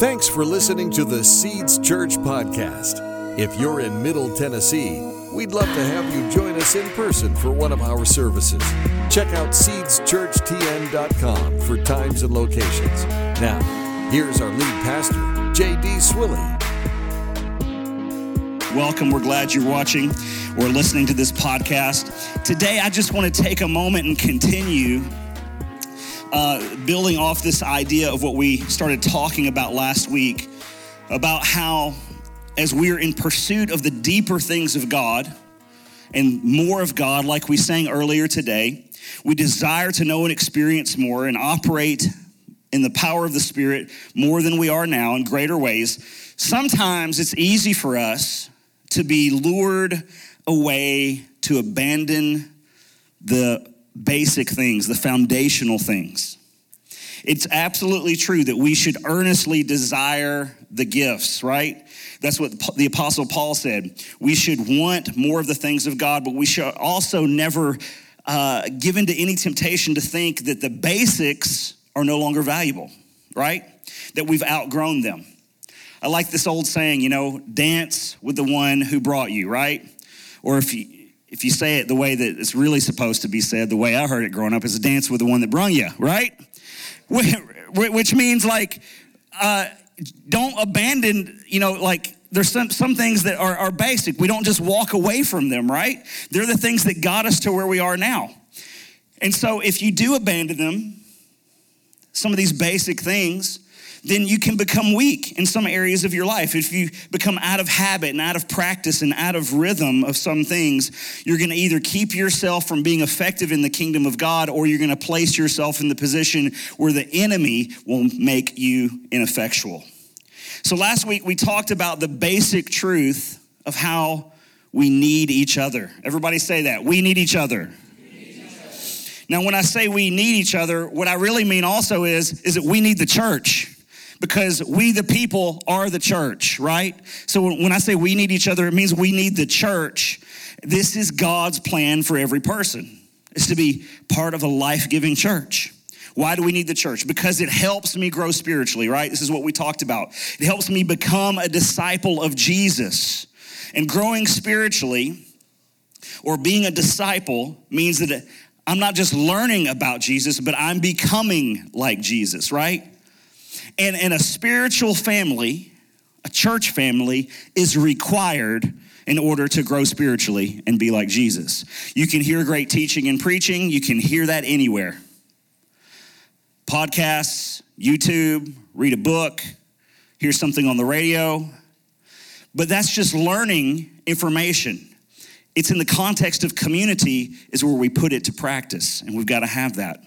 Thanks for listening to the Seeds Church podcast. If you're in Middle Tennessee, we'd love to have you join us in person for one of our services. Check out seedschurchtn.com for times and locations. Now, here's our lead pastor, J.D. Swilly. Welcome. We're glad you're watching or listening to this podcast. Today, I just want to take a moment and continue uh, building off this idea of what we started talking about last week about how, as we're in pursuit of the deeper things of God and more of God, like we sang earlier today, we desire to know and experience more and operate in the power of the Spirit more than we are now in greater ways. Sometimes it's easy for us to be lured away to abandon the basic things, the foundational things. It's absolutely true that we should earnestly desire the gifts, right? That's what the Apostle Paul said. We should want more of the things of God, but we should also never uh, give into any temptation to think that the basics are no longer valuable, right? That we've outgrown them. I like this old saying, you know, dance with the one who brought you, right? Or if you if you say it the way that it's really supposed to be said, the way I heard it growing up is a dance with the one that brung you, right? Which means like, uh, don't abandon, you know, like there's some, some things that are, are basic. We don't just walk away from them, right? They're the things that got us to where we are now. And so if you do abandon them, some of these basic things, then you can become weak in some areas of your life. If you become out of habit and out of practice and out of rhythm of some things, you're going to either keep yourself from being effective in the kingdom of God or you're going to place yourself in the position where the enemy will make you ineffectual. So last week we talked about the basic truth of how we need each other. Everybody say that. We need each other. Now, when I say we need each other, what I really mean also is, is that we need the church because we, the people, are the church, right? So when I say we need each other, it means we need the church. This is God's plan for every person, is to be part of a life giving church. Why do we need the church? Because it helps me grow spiritually, right? This is what we talked about. It helps me become a disciple of Jesus. And growing spiritually or being a disciple means that I'm not just learning about Jesus, but I'm becoming like Jesus, right? And, and a spiritual family, a church family, is required in order to grow spiritually and be like Jesus. You can hear great teaching and preaching, you can hear that anywhere. Podcasts, YouTube, read a book, hear something on the radio. But that's just learning information. It's in the context of community, is where we put it to practice, and we've got to have that.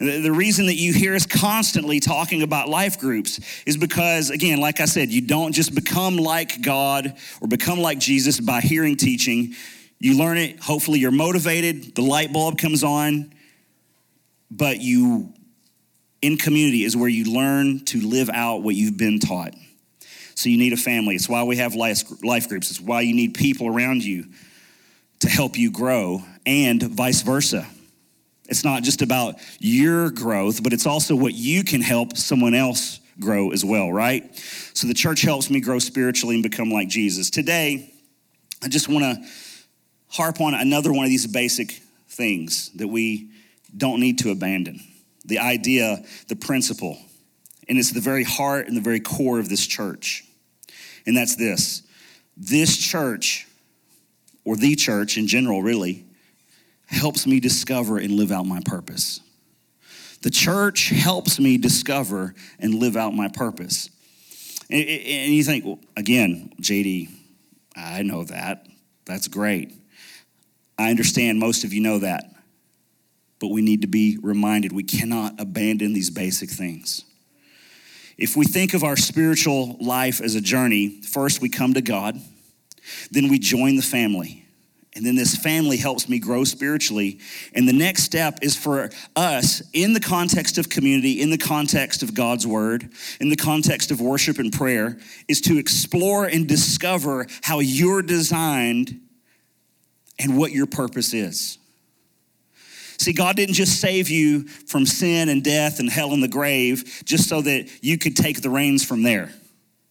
The reason that you hear us constantly talking about life groups is because, again, like I said, you don't just become like God or become like Jesus by hearing teaching. You learn it, hopefully, you're motivated, the light bulb comes on, but you, in community, is where you learn to live out what you've been taught. So you need a family. It's why we have life, groups, it's why you need people around you to help you grow, and vice versa. It's not just about your growth, but it's also what you can help someone else grow as well, right? So the church helps me grow spiritually and become like Jesus. Today, I just want to harp on another one of these basic things that we don't need to abandon the idea, the principle. And it's the very heart and the very core of this church. And that's this this church, or the church in general, really, helps me discover and live out my purpose. The church helps me discover and live out my purpose. And, you think, well, again, JD, I know that. That's great. I understand most of you know that. But we need to be reminded we cannot abandon these basic things. If we think of our spiritual life as a journey, first we come to God, then we join the family. And then this family helps me grow spiritually. And the next step is for us, in the context of community, in the context of God's word, in the context of worship and prayer, is to explore and discover how you're designed and what your purpose is. See, God didn't just save you from sin and death and hell and the grave just so that you could take the reins from there.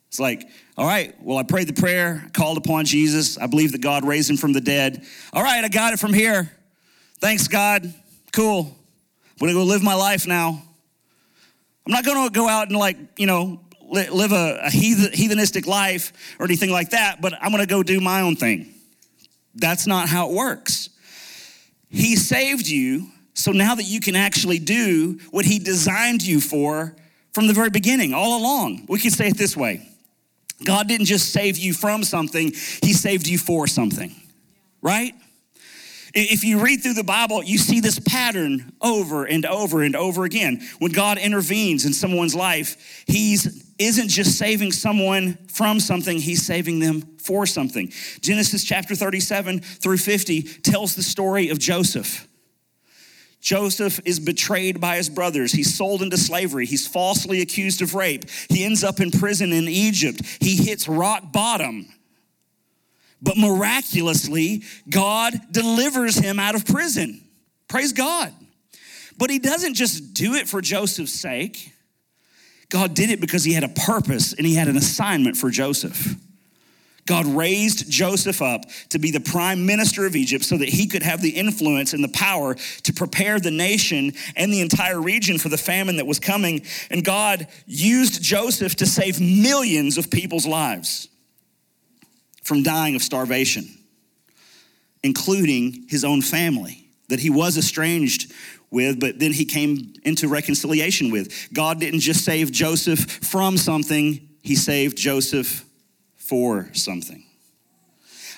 It's like, all right, well, I prayed the prayer, called upon Jesus. I believe that God raised him from the dead. All right, I got it from here. Thanks, God. Cool. I'm gonna go live my life now. I'm not gonna go out and, like, you know, live a, a heathenistic life or anything like that, but I'm gonna go do my own thing. That's not how it works. He saved you so now that you can actually do what He designed you for from the very beginning, all along. We can say it this way God didn't just save you from something, He saved you for something, right? If you read through the Bible, you see this pattern over and over and over again. When God intervenes in someone's life, He's isn't just saving someone from something, He's saving them for something. Genesis chapter 37 through 50 tells the story of Joseph. Joseph is betrayed by his brothers. He's sold into slavery. He's falsely accused of rape. He ends up in prison in Egypt. He hits rock bottom. But miraculously, God delivers him out of prison. Praise God. But he doesn't just do it for Joseph's sake. God did it because he had a purpose and he had an assignment for Joseph. God raised Joseph up to be the prime minister of Egypt so that he could have the influence and the power to prepare the nation and the entire region for the famine that was coming. And God used Joseph to save millions of people's lives from dying of starvation, including his own family that he was estranged with, but then he came into reconciliation with. God didn't just save Joseph from something, he saved Joseph for something.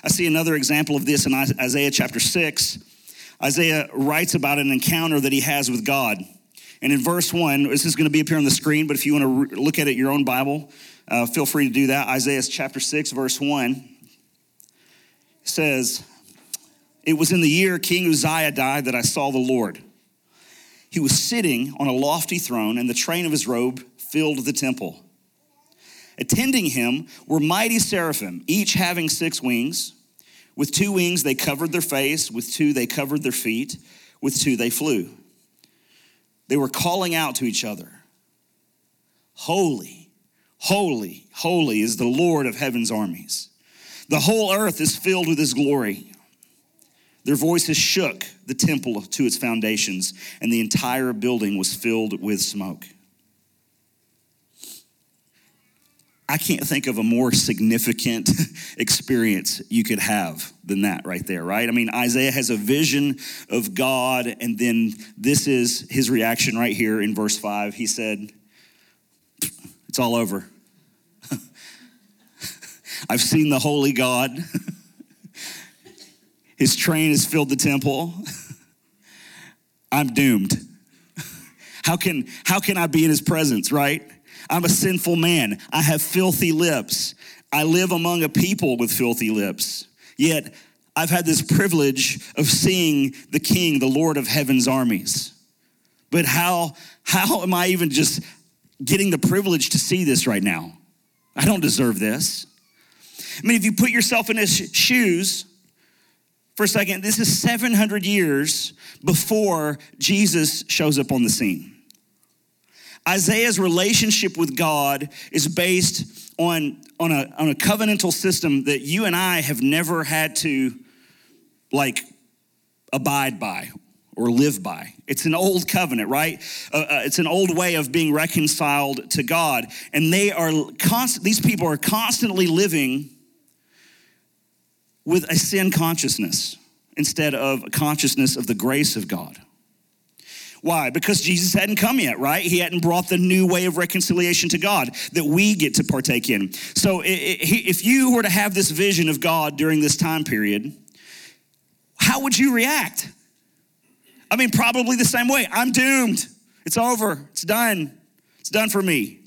I see another example of this in Isaiah chapter 6. Isaiah writes about an encounter that he has with God. And in verse 1, this is going to be up here on the screen, but if you want to look at it your own Bible, uh, feel free to do that. Isaiah chapter 6, verse 1 says, It was in the year King Uzziah died that I saw the Lord. He was sitting on a lofty throne, and the train of his robe filled the temple. Attending him were mighty seraphim, each having six wings. With two wings they covered their face, with two they covered their feet, with two they flew. They were calling out to each other Holy, holy, holy is the Lord of heaven's armies. The whole earth is filled with his glory. Their voices shook the temple to its foundations, and the entire building was filled with smoke. I can't think of a more significant experience you could have than that right there, right? I mean, Isaiah has a vision of God, and then this is his reaction right here in verse 5. He said, It's all over. I've seen the holy God. His train has filled the temple. I'm doomed. How can, how can I be in his presence, right? I'm a sinful man. I have filthy lips. I live among a people with filthy lips. Yet I've had this privilege of seeing the King, the Lord of heaven's armies. But how, how am I even just getting the privilege to see this right now? I don't deserve this. I mean, if you put yourself in his shoes for a second, this is 700 years before Jesus shows up on the scene. Isaiah's relationship with God is based on, on, a, on a covenantal system that you and I have never had to like abide by or live by. It's an old covenant, right? Uh, uh, it's an old way of being reconciled to God. And they are constant, these people are constantly living with a sin consciousness instead of a consciousness of the grace of God. Why? Because Jesus hadn't come yet, right? He hadn't brought the new way of reconciliation to God that we get to partake in. So if you were to have this vision of God during this time period, how would you react? I mean, probably the same way. I'm doomed. It's over. It's done. It's done for me.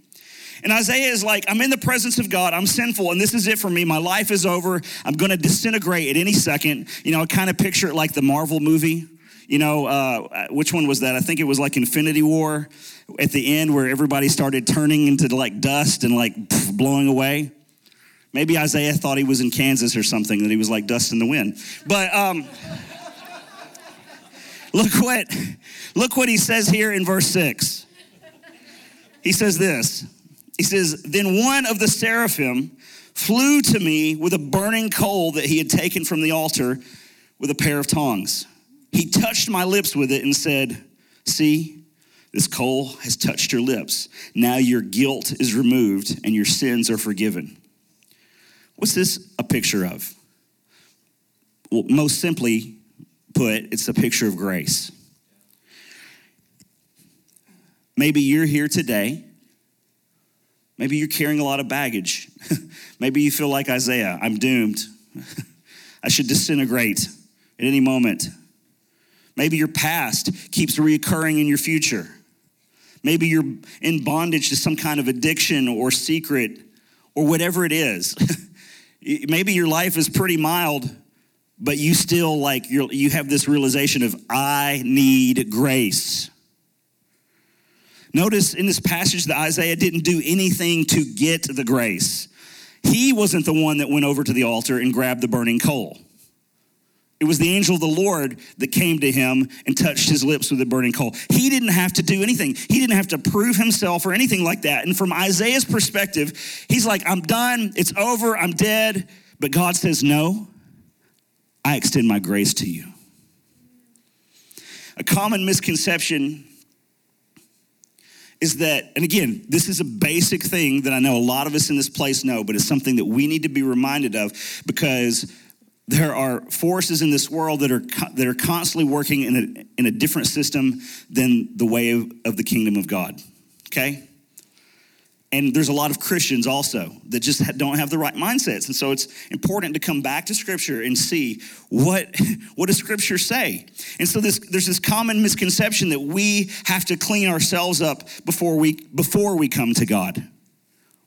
And Isaiah is like, I'm in the presence of God. I'm sinful, and this is it for me. My life is over. I'm going to disintegrate at any second. You know, I kind of picture it like the Marvel movie you know, uh, which one was that? I think it was like Infinity War at the end where everybody started turning into like dust and like blowing away. Maybe Isaiah thought he was in Kansas or something, that he was like dust in the wind. But um, Look what, look what he says here in verse 6. He says this. He says, Then one of the seraphim flew to me with a burning coal that he had taken from the altar with a pair of tongs. He touched my lips with it and said, See, this coal has touched your lips. Now your guilt is removed and your sins are forgiven. What's this a picture of? Well, most simply put, it's a picture of grace. Maybe you're here today. Maybe you're carrying a lot of baggage. Maybe you feel like Isaiah I'm doomed. I should disintegrate at any moment. Maybe your past keeps reoccurring in your future. Maybe you're in bondage to some kind of addiction or secret or whatever it is. Maybe your life is pretty mild, but you still like you you have this realization of I need grace. Notice in this passage that Isaiah didn't do anything to get the grace. He wasn't the one that went over to the altar and grabbed the burning coal. It was the angel of the Lord that came to him and touched his lips with a burning coal. He didn't have to do anything. He didn't have to prove himself or anything like that. And from Isaiah's perspective, he's like, I'm done. It's over. I'm dead. But God says, No, I extend my grace to you. A common misconception is that, and again, this is a basic thing that I know a lot of us in this place know, but it's something that we need to be reminded of because there are forces in this world that are, that are constantly working in a, in a different system than the way of, of the kingdom of God, okay? And there's a lot of Christians also that just don't have the right mindsets. And so it's important to come back to Scripture and see what, what does Scripture say? And so this, there's this common misconception that we have to clean ourselves up before we, before we come to God.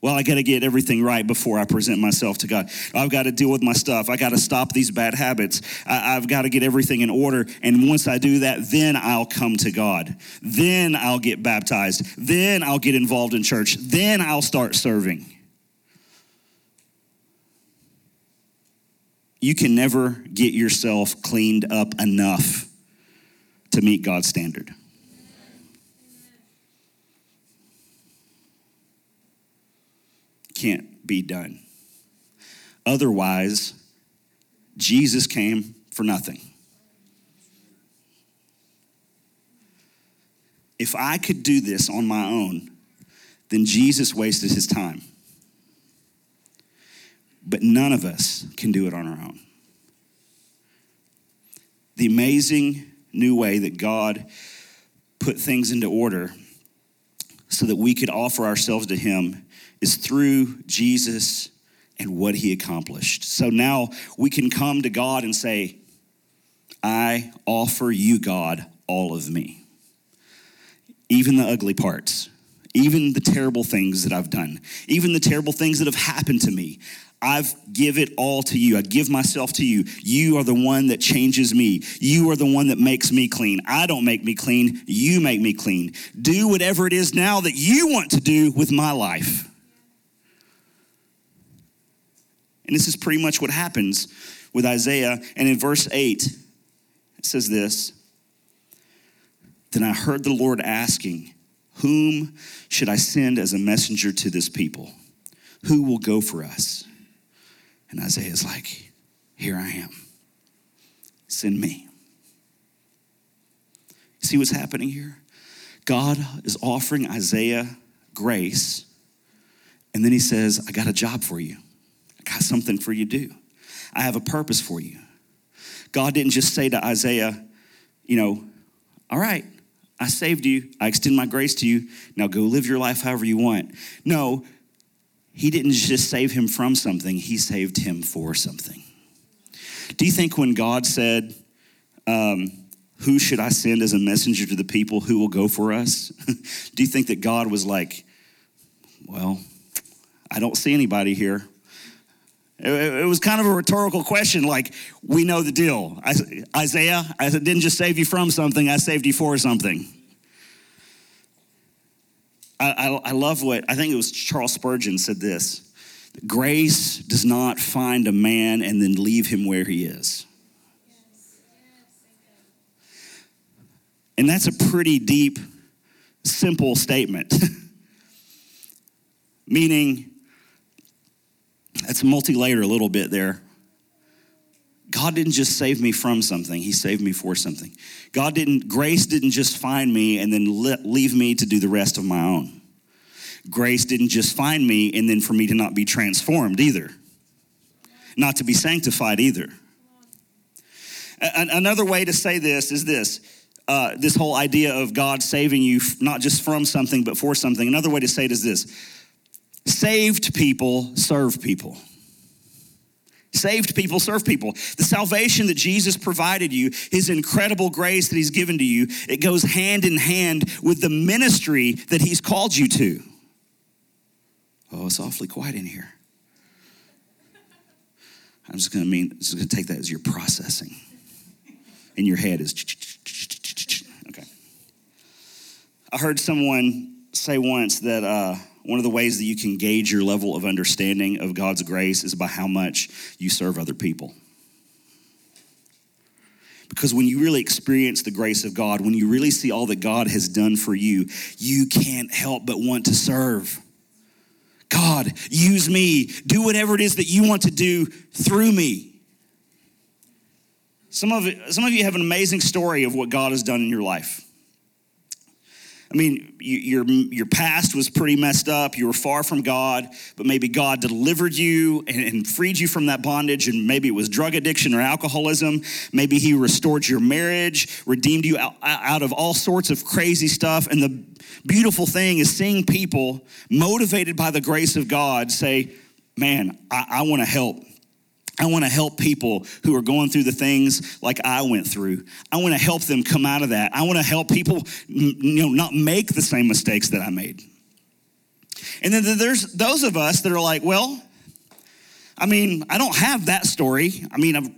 Well, I got to get everything right before I present myself to God. I've got to deal with my stuff. I got to stop these bad habits. I, have got to get everything in order. And once I do that, then I'll come to God. Then I'll get baptized. Then I'll get involved in church. Then I'll start serving. You can never get yourself cleaned up enough to meet God's standard. Can't be done. Otherwise, Jesus came for nothing. If I could do this on my own, then Jesus wasted his time. But none of us can do it on our own. The amazing new way that God put things into order so that we could offer ourselves to him is through Jesus and what he accomplished. So now we can come to God and say, I offer you, God, all of me. Even the ugly parts, even the terrible things that I've done, even the terrible things that have happened to me. I've give it all to you. I give myself to you. You are the one that changes me. You are the one that makes me clean. I don't make me clean. You make me clean. Do whatever it is now that you want to do with my life. And this is pretty much what happens with Isaiah. And in verse 8, it says this Then I heard the Lord asking, Whom should I send as a messenger to this people? Who will go for us? And Isaiah's like, Here I am. Send me. See what's happening here? God is offering Isaiah grace, and then he says, I got a job for you. Got something for you to do. I have a purpose for you. God didn't just say to Isaiah, you know, all right, I saved you. I extend my grace to you. Now go live your life however you want. No, he didn't just save him from something, he saved him for something. Do you think when God said, um, Who should I send as a messenger to the people who will go for us? Do you think that God was like, Well, I don't see anybody here. It, was kind of a rhetorical question, like, we know the deal. Isaiah, I didn't just save you from something, I saved you for something. I, I, I love what, I think it was Charles Spurgeon said this Grace does not find a man and then leave him where he is. And that's a pretty deep, simple statement. Meaning, that's multi layered a little bit there. God didn't just save me from something, He saved me for something. God didn't, grace didn't just find me and then leave me to do the rest of my own. Grace didn't just find me and then for me to not be transformed either, not to be sanctified either. Another way to say this is this uh, this whole idea of God saving you not just from something but for something. Another way to say it is this saved people serve people. Saved people serve people. The salvation that Jesus provided you, his incredible grace that he's given to you, it goes hand in hand with the ministry that he's called you to. Oh, it's awfully quiet in here. I'm just gonna mean, just gonna take that as your processing. In your head is okay. I heard someone say once that uh, one of the ways that you can gauge your level of understanding of God's grace is by how much you serve other people. Because when you really experience the grace of God, when you really see all that God has done for you, you can't help but want to serve. God, use me. Do whatever it is that you want to do through me. Some of, it, some of you have an amazing story of what God has done in your life. I mean, your, your past was pretty messed up. You were far from God, but maybe God delivered you and, and freed you from that bondage. And maybe it was drug addiction or alcoholism. Maybe He restored your marriage, redeemed you out, out of all sorts of crazy stuff. And the beautiful thing is seeing people motivated by the grace of God say, Man, I, I want to help. I want to help people who are going through the things like I went through. I want to help them come out of that. I want to help people you know not make the same mistakes that I made. And then there's those of us that are like, well, I mean, I don't have that story. I mean, I've,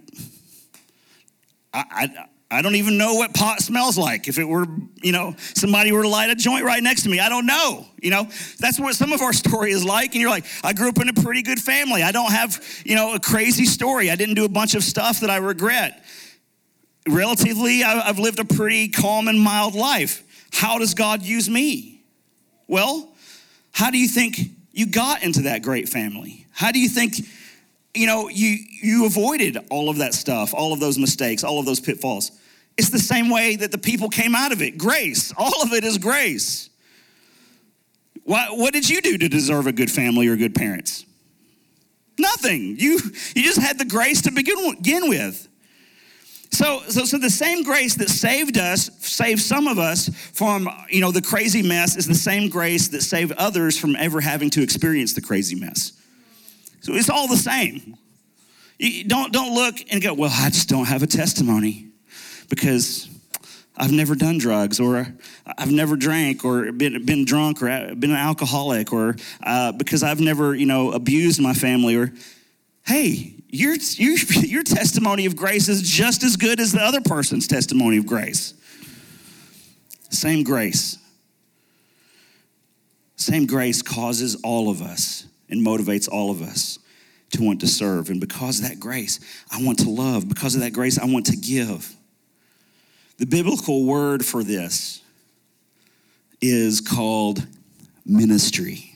I, I, I don't even know what pot smells like. If it were, you know, somebody were to light a joint right next to me, I don't know. You know, that's what some of our story is like. And you're like, I grew up in a pretty good family. I don't have, you know, a crazy story. I didn't do a bunch of stuff that I regret. Relatively, I've lived a pretty calm and mild life. How does God use me? Well, how do you think you got into that great family? How do you think you know, you, you avoided all of that stuff, all of those mistakes, all of those pitfalls. It's the same way that the people came out of it grace. All of it is grace. What, what did you do to deserve a good family or good parents? Nothing. You, you just had the grace to begin, begin with. So, so, so the same grace that saved us, saved some of us from, you know, the crazy mess is the same grace that saved others from ever having to experience the crazy mess. So it's all the same. You don't, don't look and go, well, I just don't have a testimony because I've never done drugs or I've never drank or been, been drunk or been an alcoholic or uh, because I've never, you know, abused my family or, hey, your, your, your testimony of grace is just as good as the other person's testimony of grace. Same grace. Same grace causes all of us and motivates all of us to want to serve. And because of that grace, I want to love. Because of that grace, I want to give. The biblical word for this is called ministry.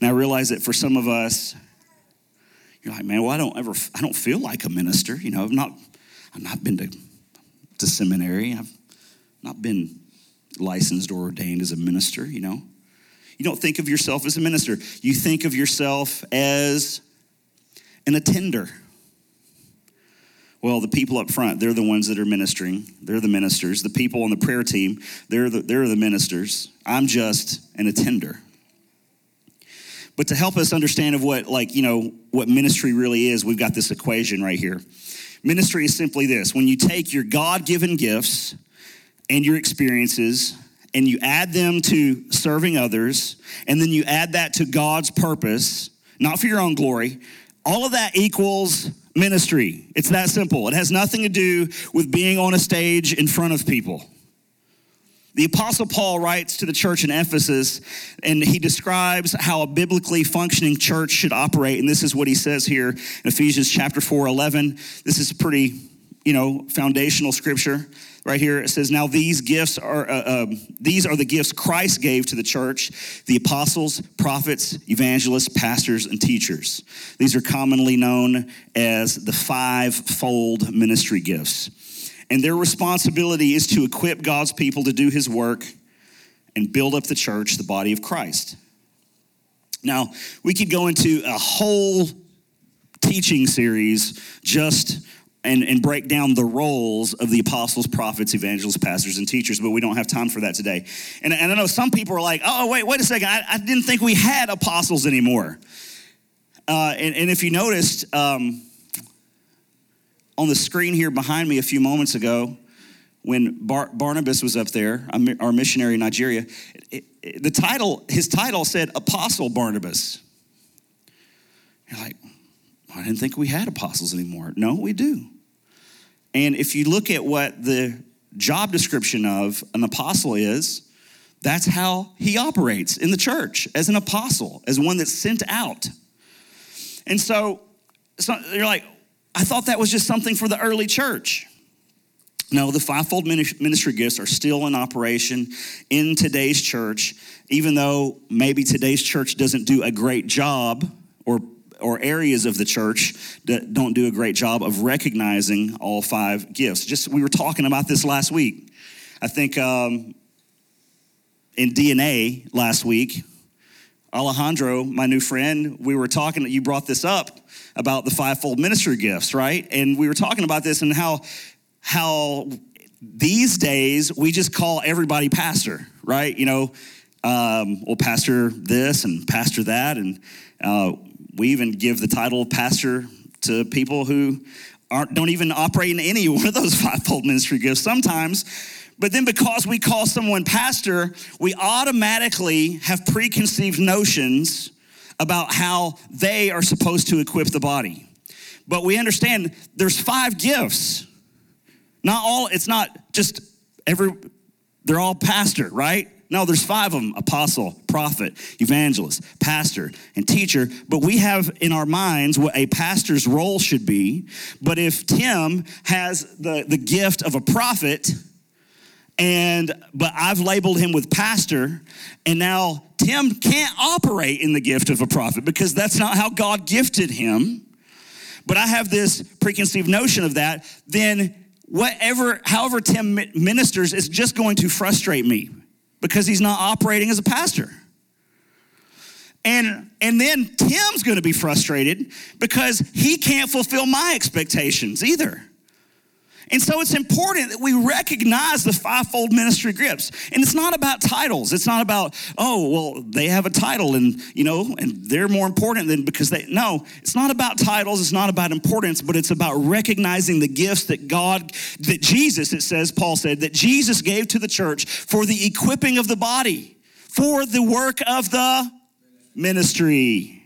Now I realize that for some of us, you're like, man, well, I don't ever, I don't feel like a minister. You know, I've not, I've not been to, to seminary. I've not been licensed or ordained as a minister, you know. You don't think of yourself as a minister, you think of yourself as an attender. Well, the people up front, they're the ones that are ministering. They're the ministers. The people on the prayer team, they're the, they're the ministers. I'm just an attender. But to help us understand of what like, you know, what ministry really is, we've got this equation right here. Ministry is simply this. When you take your God-given gifts and your experiences and you add them to serving others, and then you add that to God's purpose, not for your own glory, all of that equals ministry. It's that simple. It has nothing to do with being on a stage in front of people. The Apostle Paul writes to the church in Ephesus, and he describes how a biblically functioning church should operate. And this is what he says here in Ephesians chapter 4 11. This is pretty you know, foundational scripture right here. It says, "Now these gifts are uh, um, these are the gifts Christ gave to the church: the apostles, prophets, evangelists, pastors, and teachers. These are commonly known as the five-fold ministry gifts." And their responsibility is to equip God's people to do his work and build up the church, the body of Christ. Now, we could go into a whole teaching series just and, and break down the roles of the apostles, prophets, evangelists, pastors, and teachers, but we don't have time for that today. And, and I know some people are like, oh, wait, wait a second, I, I didn't think we had apostles anymore. Uh, and, and, if you noticed, um, on the screen here behind me a few moments ago, when Bar- Barnabas was up there, our missionary in Nigeria, it, it, the title, his title said Apostle Barnabas. You're like, I didn't think we had apostles anymore. No, we do. And if you look at what the job description of an apostle is, that's how he operates in the church as an apostle, as one that's sent out. And so, so you're like, I thought that was just something for the early church. No, the fivefold ministry gifts are still in operation in today's church, even though maybe today's church doesn't do a great job or or areas of the church that don't do a great job of recognizing all five gifts. Just we were talking about this last week. I think um, in DNA last week, Alejandro, my new friend, we were talking. You brought this up about the fivefold ministry gifts, right? And we were talking about this and how how these days we just call everybody pastor, right? You know, um, well, pastor this and pastor that, and uh, we even give the title of pastor to people who aren't, don't even operate in any one of those fivefold ministry gifts sometimes. But then because we call someone pastor, we automatically have preconceived notions about how they are supposed to equip the body. But we understand there's five gifts. Not all, it's not just every, they're all pastor, right? No, there's five of them apostle, prophet, evangelist, pastor, and teacher. But we have in our minds what a pastor's role should be. But if Tim has the, the gift of a prophet, and but I've labeled him with pastor, and now Tim can't operate in the gift of a prophet because that's not how God gifted him. But I have this preconceived notion of that, then whatever, however Tim ministers is just going to frustrate me because he's not operating as a pastor. And, and then Tim's gonna be frustrated because he can't fulfill my expectations either. And so it's important that we recognize the fivefold ministry gifts. And it's not about titles. It's not about, oh, well, they have a title and, you know, and they're more important than because they, no, it's not about titles. It's not about importance, but it's about recognizing the gifts that God, that Jesus, it says, Paul said, that Jesus gave to the church for the equipping of the body, for the work of the ministry.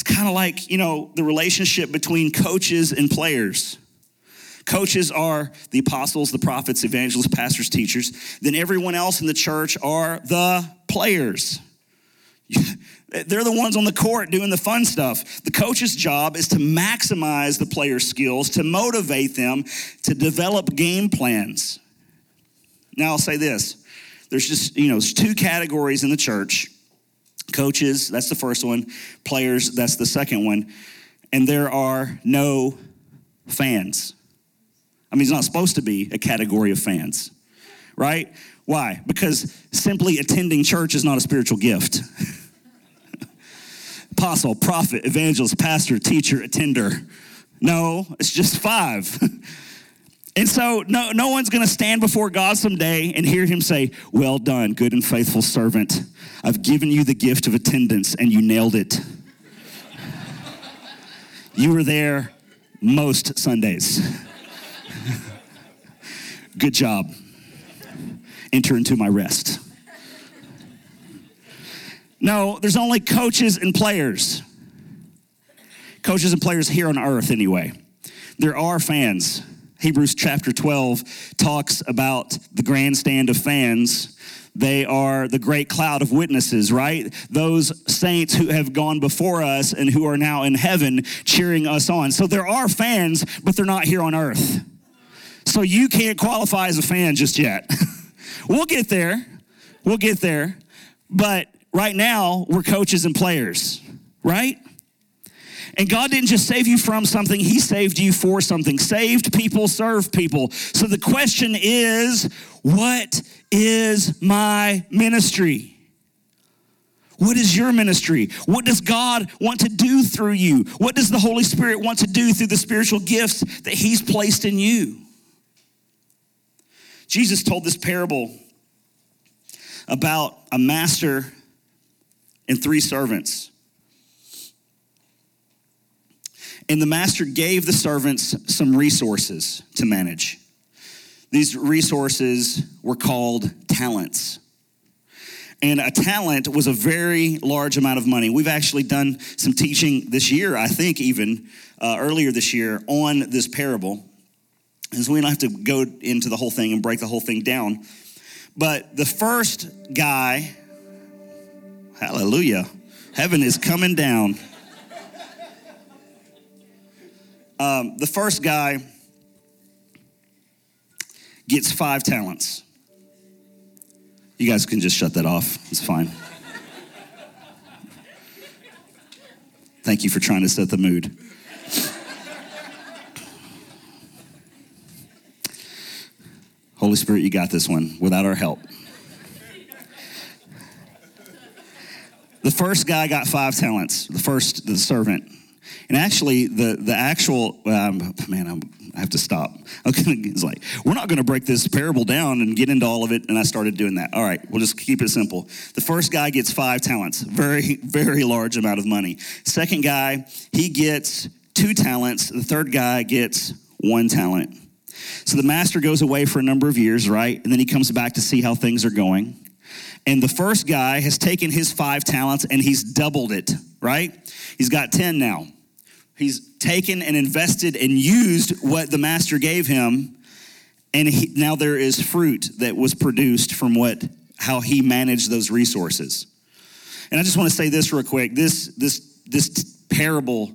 It's kind of like, you know, the relationship between coaches and players. Coaches are the apostles, the prophets, evangelists, pastors, teachers. Then everyone else in the church are the players. They're the ones on the court doing the fun stuff. The coach's job is to maximize the players' skills, to motivate them, to develop game plans. Now, I'll say this there's just, you know, there's two categories in the church Coaches, that's the first one. Players, that's the second one. And there are no fans. I mean, it's not supposed to be a category of fans, right? Why? Because simply attending church is not a spiritual gift. Apostle, prophet, evangelist, pastor, teacher, attender. No, it's just five. And so, no, no one's going to stand before God someday and hear him say, Well done, good and faithful servant. I've given you the gift of attendance and you nailed it. you were there most Sundays. good job. Enter into my rest. No, there's only coaches and players. Coaches and players here on earth, anyway. There are fans Hebrews chapter 12 talks about the grandstand of fans, They are the great cloud of witnesses, right? Those saints who have gone before us and who are now in heaven cheering us on. So there are fans, but they're not here on earth. So you can't qualify as a fan just yet. we'll get there. We'll get there. But right now, we're coaches and players, right? And God didn't just save you from something, He saved you for something. Saved people serve people. So the question is what is my ministry? What is your ministry? What does God want to do through you? What does the Holy Spirit want to do through the spiritual gifts that He's placed in you? Jesus told this parable about a master and three servants. And the master gave the servants some resources to manage. These resources were called talents. And a talent was a very large amount of money. We've actually done some teaching this year, I think, even uh, earlier this year, on this parable. And so we don't have to go into the whole thing and break the whole thing down. But the first guy, hallelujah, heaven is coming down. Um, the first guy gets five talents. You guys can just shut that off. It's fine. Thank you for trying to set the mood. Holy Spirit, you got this one without our help. The first guy got five talents, the first, the servant. And actually, the, the actual, um, man, I'm, i have to stop. Okay, it's like, we're not going to break this parable down and get into all of it. And I started doing that. All right, we'll just keep it simple. The first guy gets five talents, very, very large amount of money. Second guy, he gets two talents. The third guy gets one talent. So the master goes away for a number of years, right? And then he comes back to see how things are going. And the first guy has taken his five talents and he's doubled it, right? He's got 10 now. He's taken and invested and used what the master gave him. And he, now there is fruit that was produced from what how he managed those resources. And I just want to say this real quick. This this this parable,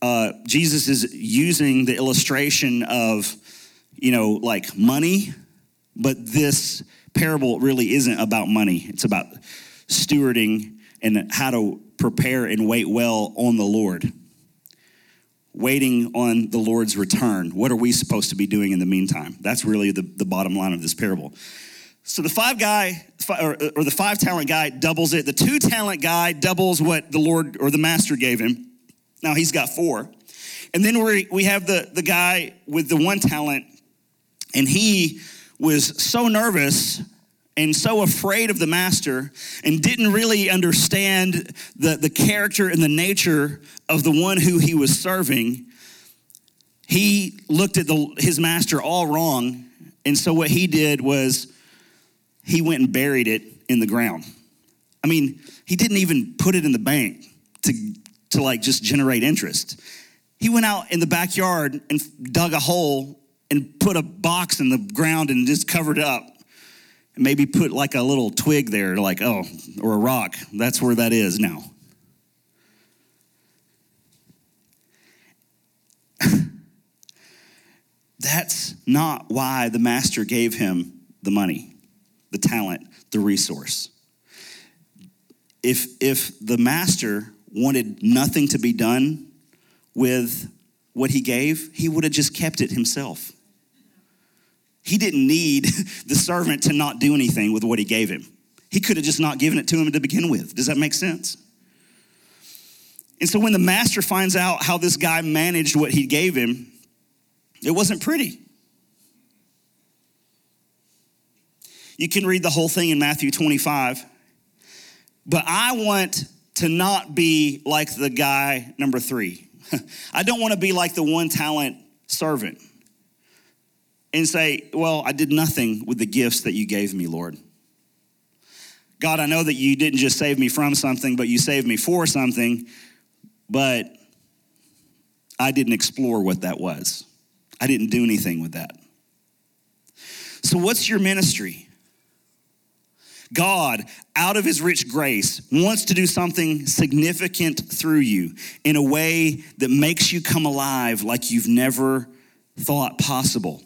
uh, Jesus is using the illustration of, you know, like money, but this parable really isn't about money. It's about stewarding and how to prepare and wait well on the Lord. Waiting on the Lord's return. What are we supposed to be doing in the meantime? That's really the, the bottom line of this parable. So the five guy, or, the five talent guy doubles it. The two talent guy doubles what the Lord or the master gave him. Now he's got four. And then we we have the, the guy with the one talent, and he was so nervous and so afraid of the master and didn't really understand the, the character and the nature of the one who he was serving, he looked at the, his master all wrong. And so what he did was he went and buried it in the ground. I mean, he didn't even put it in the bank to, to like just generate interest. He went out in the backyard and dug a hole and put a box in the ground and just covered it up. And maybe put like a little twig there, like, oh, or a rock. That's where that is now. That's not why the master gave him the money, the talent, the resource. If, if the master wanted nothing to be done with what he gave, he would have just kept it himself. He didn't need the servant to not do anything with what he gave him. He could have just not given it to him to begin with. Does that make sense? And so when the master finds out how this guy managed what he gave him, it wasn't pretty. You can read the whole thing in Matthew 25. But I want to not be like the guy number three. I don't want to be like the one talent servant and say, Well, I did nothing with the gifts that you gave me, Lord. God, I know that you didn't just save me from something, but you saved me for something, but I didn't explore what that was. I didn't do anything with that. So, what's your ministry? God, out of his rich grace, wants to do something significant through you in a way that makes you come alive like you've never thought possible.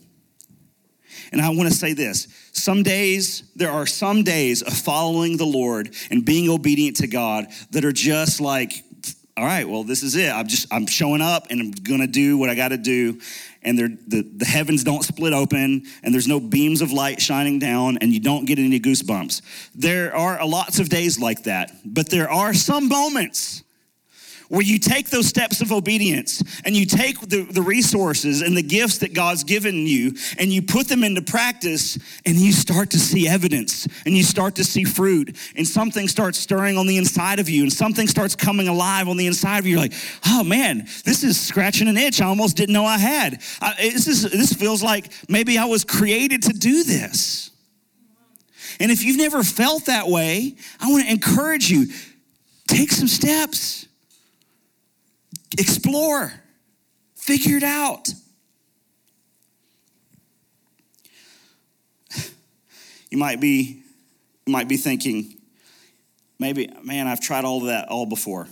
And I want to say this some days, there are some days of following the Lord and being obedient to God that are just like, all right, well, this is it. I'm just, I'm showing up and I'm going to do what I got to do. And the, the heavens don't split open and there's no beams of light shining down and you don't get any goosebumps. There are lots of days like that, but there are some moments where you take those steps of obedience and you take the, the resources and the gifts that God's given you and you put them into practice and you start to see evidence and you start to see fruit and something starts stirring on the inside of you and something starts coming alive on the inside of you. You're like, oh man, this is scratching an itch I almost didn't know I had. I, this, is, this feels like maybe I was created to do this. And if you've never felt that way, I want to encourage you take some steps Explore, figure it out. You might be, you might be thinking, maybe, man, I've tried all of that all before.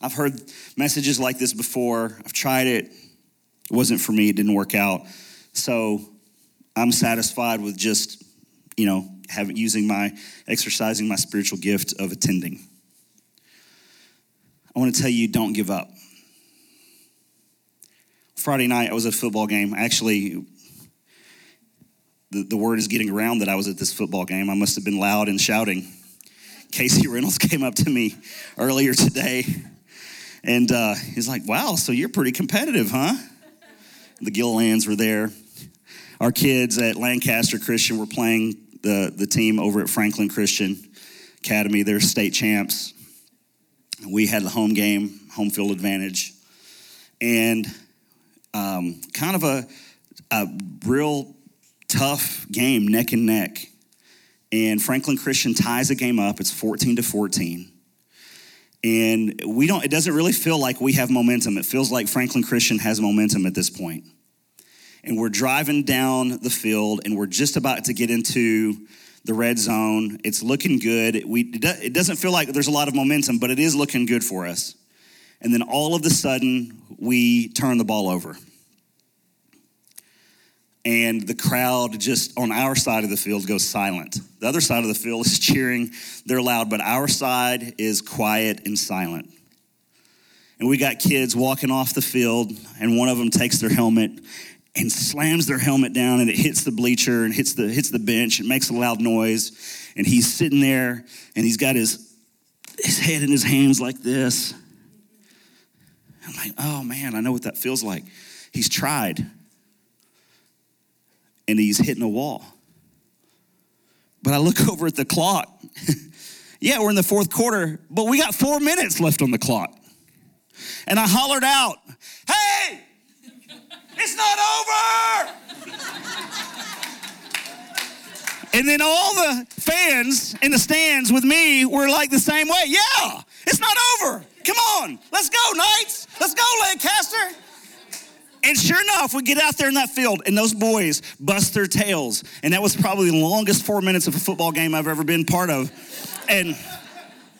I've heard messages like this before. I've tried it. It wasn't for me. It didn't work out. So I'm satisfied with just, you know, having using my exercising my spiritual gift of attending. I want to tell you don't give up. Friday night, I was at a football game. Actually, the, the word is getting around that I was at this football game. I must have been loud and shouting. Casey Reynolds came up to me earlier today, and uh, he's like, Wow, so you're pretty competitive, huh? The Gillilands were there. Our kids at Lancaster Christian were playing the, the team over at Franklin Christian Academy. They're state champs. We had the home game, home field advantage, and um, kind of a, a real tough game, neck and neck. And Franklin Christian ties the game up. It's 14 to 14. And we don't, it doesn't really feel like we have momentum. It feels like Franklin Christian has momentum at this point. And we're driving down the field and we're just about to get into the red zone. It's looking good. We, it doesn't feel like there's a lot of momentum, but it is looking good for us. And then all of a sudden, we turn the ball over. And the crowd just on our side of the field goes silent. The other side of the field is cheering, they're loud, but our side is quiet and silent. And we got kids walking off the field, and one of them takes their helmet and slams their helmet down and it hits the bleacher and hits the hits the bench and makes a loud noise. And he's sitting there and he's got his his head in his hands like this. I'm like oh man i know what that feels like. He's tried. And he's hitting a wall. But i look over at the clock. Yeah we're in the fourth quarter but we got four minutes left on the clock. And i hollered out hey it's not over. and then all the fans in the stands with me were like the same way. Yeah, it's not over. Come on, let's go, Knights. Let's go, Lancaster. And sure enough, we get out there in that field, and those boys bust their tails. And that was probably the longest four minutes of a football game I've ever been part of. And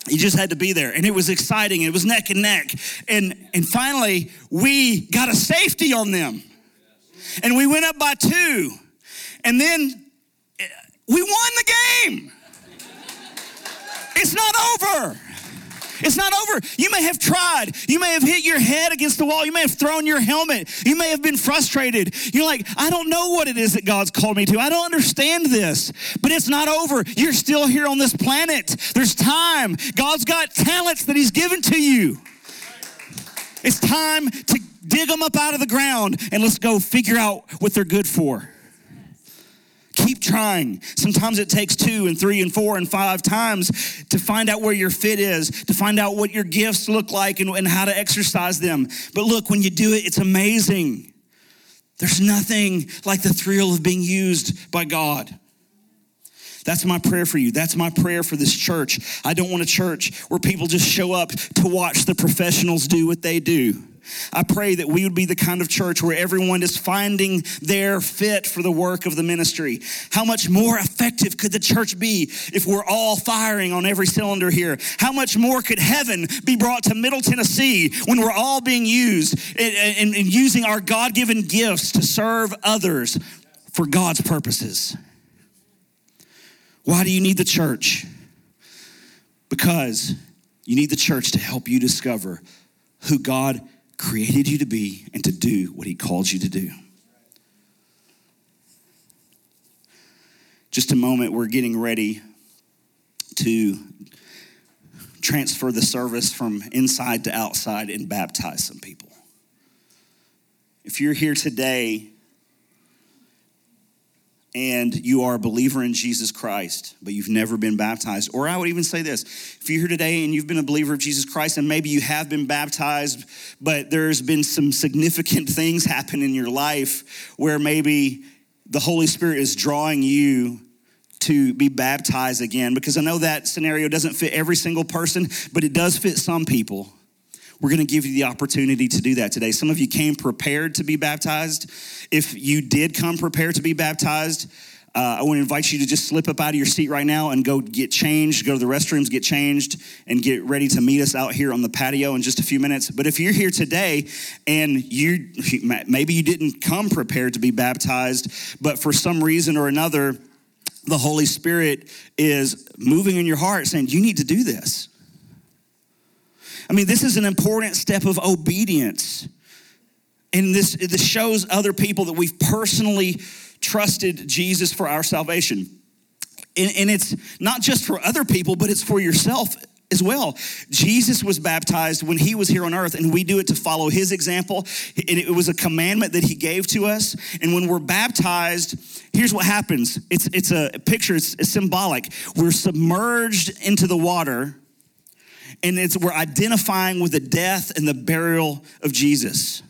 you just had to be there and it was exciting it was neck and neck and and finally we got a safety on them and we went up by two. And then eh, we won the game. It's not over. It's not over. You may have tried. You may have hit your head against the wall. You may have thrown your helmet. You may have been frustrated. You're like, I don't know what it is that God's called me to. I don't understand this. But it's not over. You're still here on this planet. There's time. God's got talents that He's given to you. It's time to dig them up out of the ground and let's go figure out what they're good for. Keep trying. Sometimes it takes two and three and four and five times to find out where your fit is, to find out what your gifts look like and, and how to exercise them. But look, when you do it, it's amazing. There's nothing like the thrill of being used by God. That's my prayer for you. That's my prayer for this church. I don't want a church where people just show up to watch the professionals do what they do. I pray that we would be the kind of church where everyone is finding their fit for the work of the ministry. How much more effective could the church be if we're all firing on every cylinder here? How much more could heaven be brought to Middle Tennessee when we're all being used and, using our God given gifts to serve others for God's purposes? Why do you need the church? Because you need the church to help you discover who God created you to be and to do what He called you to do. Just a moment, we're getting ready to transfer the service from inside to outside and baptize some people. If you're here today and you are a believer in Jesus Christ, but you've never been baptized, or I would even say this if you're here today and you've been a believer of Jesus Christ, and maybe you have been baptized, but there's been some significant things happen in your life where maybe the Holy Spirit is drawing you to be baptized again, because I know that scenario doesn't fit every single person, but it does fit some people. We're going to give you the opportunity to do that today. Some of you came prepared to be baptized. If you did come prepared to be baptized, uh, I want to invite you to just slip up out of your seat right now and go get changed, go to the restrooms, get changed, and get ready to meet us out here on the patio in just a few minutes. But if you're here today and you maybe you didn't come prepared to be baptized, but for some reason or another, the Holy Spirit is moving in your heart saying, You need to do this. I mean, this is an important step of obedience. And this, this shows other people that we've personally trusted Jesus for our salvation. And, and it's not just for other people, but it's for yourself as well. Jesus was baptized when he was here on earth, and we do it to follow his example. And it was a commandment that he gave to us. And when we're baptized, here's what happens it's, it's a picture, it's, it's symbolic. We're submerged into the water and it's we're identifying with the death and the burial of Jesus.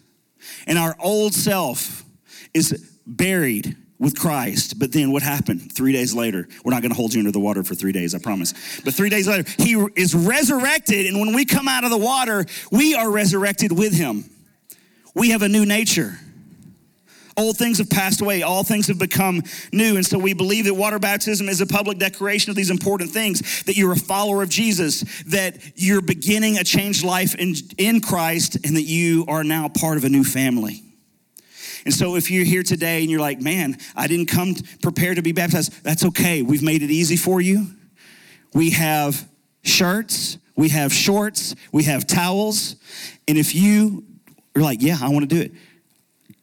And our old self is buried with Christ. But then what happened? Three days later, we're not going to hold you under the water for three days, I promise. But three days later, he is resurrected. And when we come out of the water, we are resurrected with him. We have a new nature. Old things have passed away, all things have become new. And so we believe that water baptism is a public declaration of these important things that you're a follower of Jesus, that you're beginning a changed life in, in Christ, and that you are now part of a new family. And so if you're here today and you're like, man, I didn't come prepared to be baptized, that's okay. We've made it easy for you. We have shirts, we have shorts, we have towels. And if you are like, yeah, I want to do it,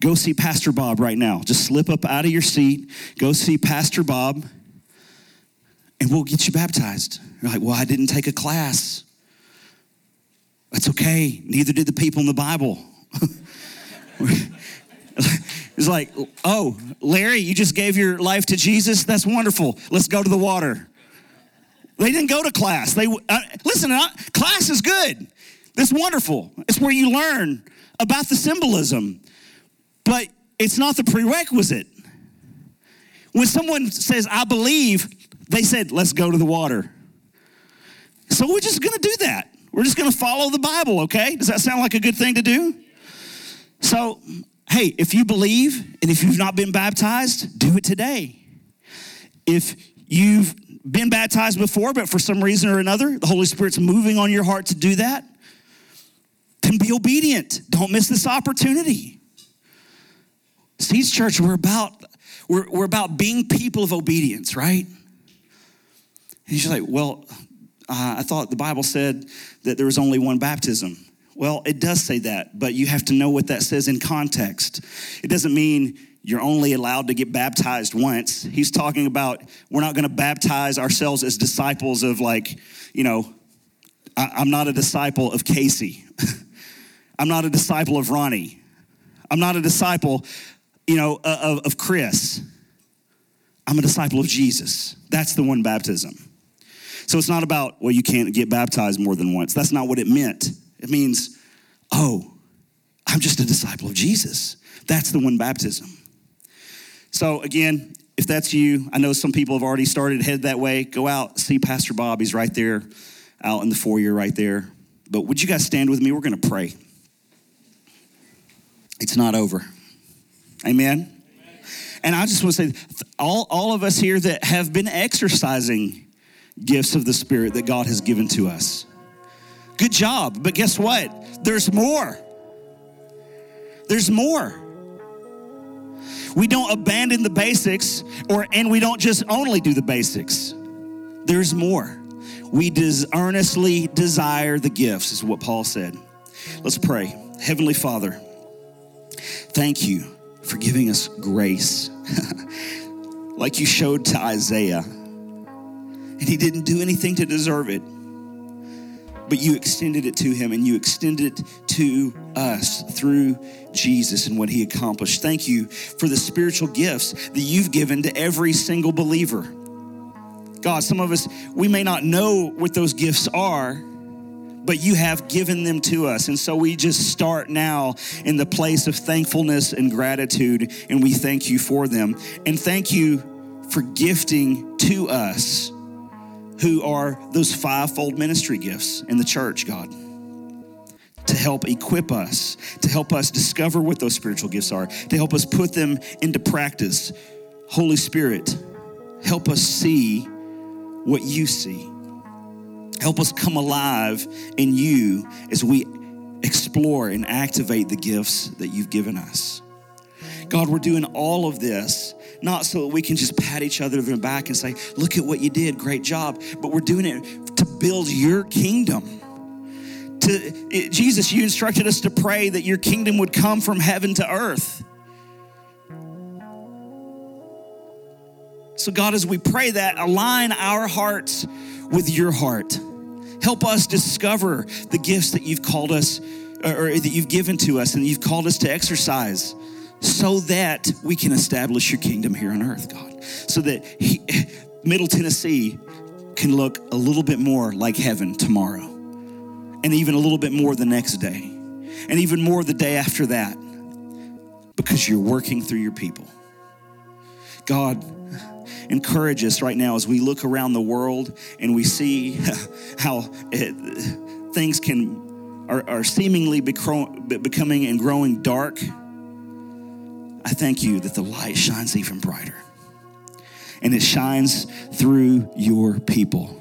Go see Pastor Bob right now. Just slip up out of your seat, go see Pastor Bob, and we'll get you baptized. You're like, well, I didn't take a class. That's okay. Neither did the people in the Bible. it's like, oh, Larry, you just gave your life to Jesus? That's wonderful. Let's go to the water. They didn't go to class. They uh, listen. Uh, class is good. It's wonderful. It's where you learn about the symbolism. But it's not the prerequisite. When someone says, I believe, they said, let's go to the water. So we're just gonna do that. We're just gonna follow the Bible, okay? Does that sound like a good thing to do? So, hey, if you believe and if you've not been baptized, do it today. If you've been baptized before, but for some reason or another, the Holy Spirit's moving on your heart to do that, then be obedient. Don't miss this opportunity. Seeds Church, we're about, we're, we're about being people of obedience, right? And he's like, well, uh, I thought the Bible said that there was only one baptism. Well, it does say that, but you have to know what that says in context. It doesn't mean you're only allowed to get baptized once. He's talking about we're not going to baptize ourselves as disciples of, like, you know, I, I'm not a disciple of Casey. I'm not a disciple of Ronnie. I'm not a disciple you know, uh, of, of Chris. I'm a disciple of Jesus. That's the one baptism. So it's not about, well, you can't get baptized more than once. That's not what it meant. It means, oh, I'm just a disciple of Jesus. That's the one baptism. So again, if that's you, I know some people have already started head that way. Go out, see Pastor Bob. He's right there out in the foyer right there. But would you guys stand with me? We're going to pray. it's not over. Amen. And I just want to say, all, all of us here that have been exercising gifts of the Spirit that God has given to us, good job. But guess what? There's more. There's more. We don't abandon the basics, or and we don't just only do the basics. There's more. We des- earnestly desire the gifts, is what Paul said. Let's pray. Heavenly Father, thank you for giving us grace, like you showed to Isaiah. And he didn't do anything to deserve it, but you extended it to him and you extended it to us through Jesus and what he accomplished. Thank you for the spiritual gifts that you've given to every single believer. God, some of us, we may not know what those gifts are, but you have given them to us. And so we just start now in the place of thankfulness and gratitude, and we thank you for them. And thank you for gifting to us who are those fivefold ministry gifts in the church, God. To help equip us, to help us discover what those spiritual gifts are, to help us put them into practice. Holy Spirit, help us see what you see. Help us come alive in you as we explore and activate the gifts that you've given us. God, we're doing all of this not so that we can just pat each other on the back and say, Look at what you did, great job, but we're doing it to build your kingdom. To, it, Jesus, you instructed us to pray that your kingdom would come from heaven to earth. So, God, as we pray that, align our hearts with your heart. Help us discover the gifts that you've called us or that you've given to us and you've called us to exercise so that we can establish your kingdom here on earth, God. So that he, Middle Tennessee can look a little bit more like heaven tomorrow, and even a little bit more the next day, and even more the day after that, because you're working through your people. God, encourage us right now as we look around the world and we see how it, things can are, are seemingly becoming and growing dark. I thank you that the light shines even brighter. And it shines through your people.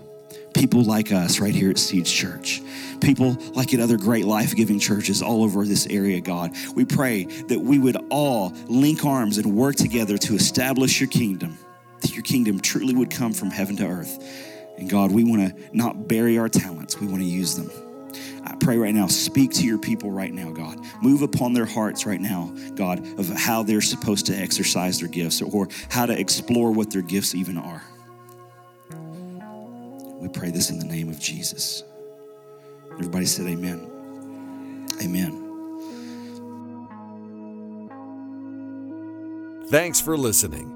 People like us right here at Seeds Church. People like at other great life giving churches all over this area, God. We pray that we would all link arms and work together to establish your kingdom that your kingdom truly would come from heaven to earth. And God, we want to not bury our talents, we want to use them. I pray right now, speak to your people right now, God. Move upon their hearts right now, God, of how they're supposed to exercise their gifts or how to explore what their gifts even are. We pray this in the name of Jesus. Everybody said, Amen. Amen. Thanks for listening.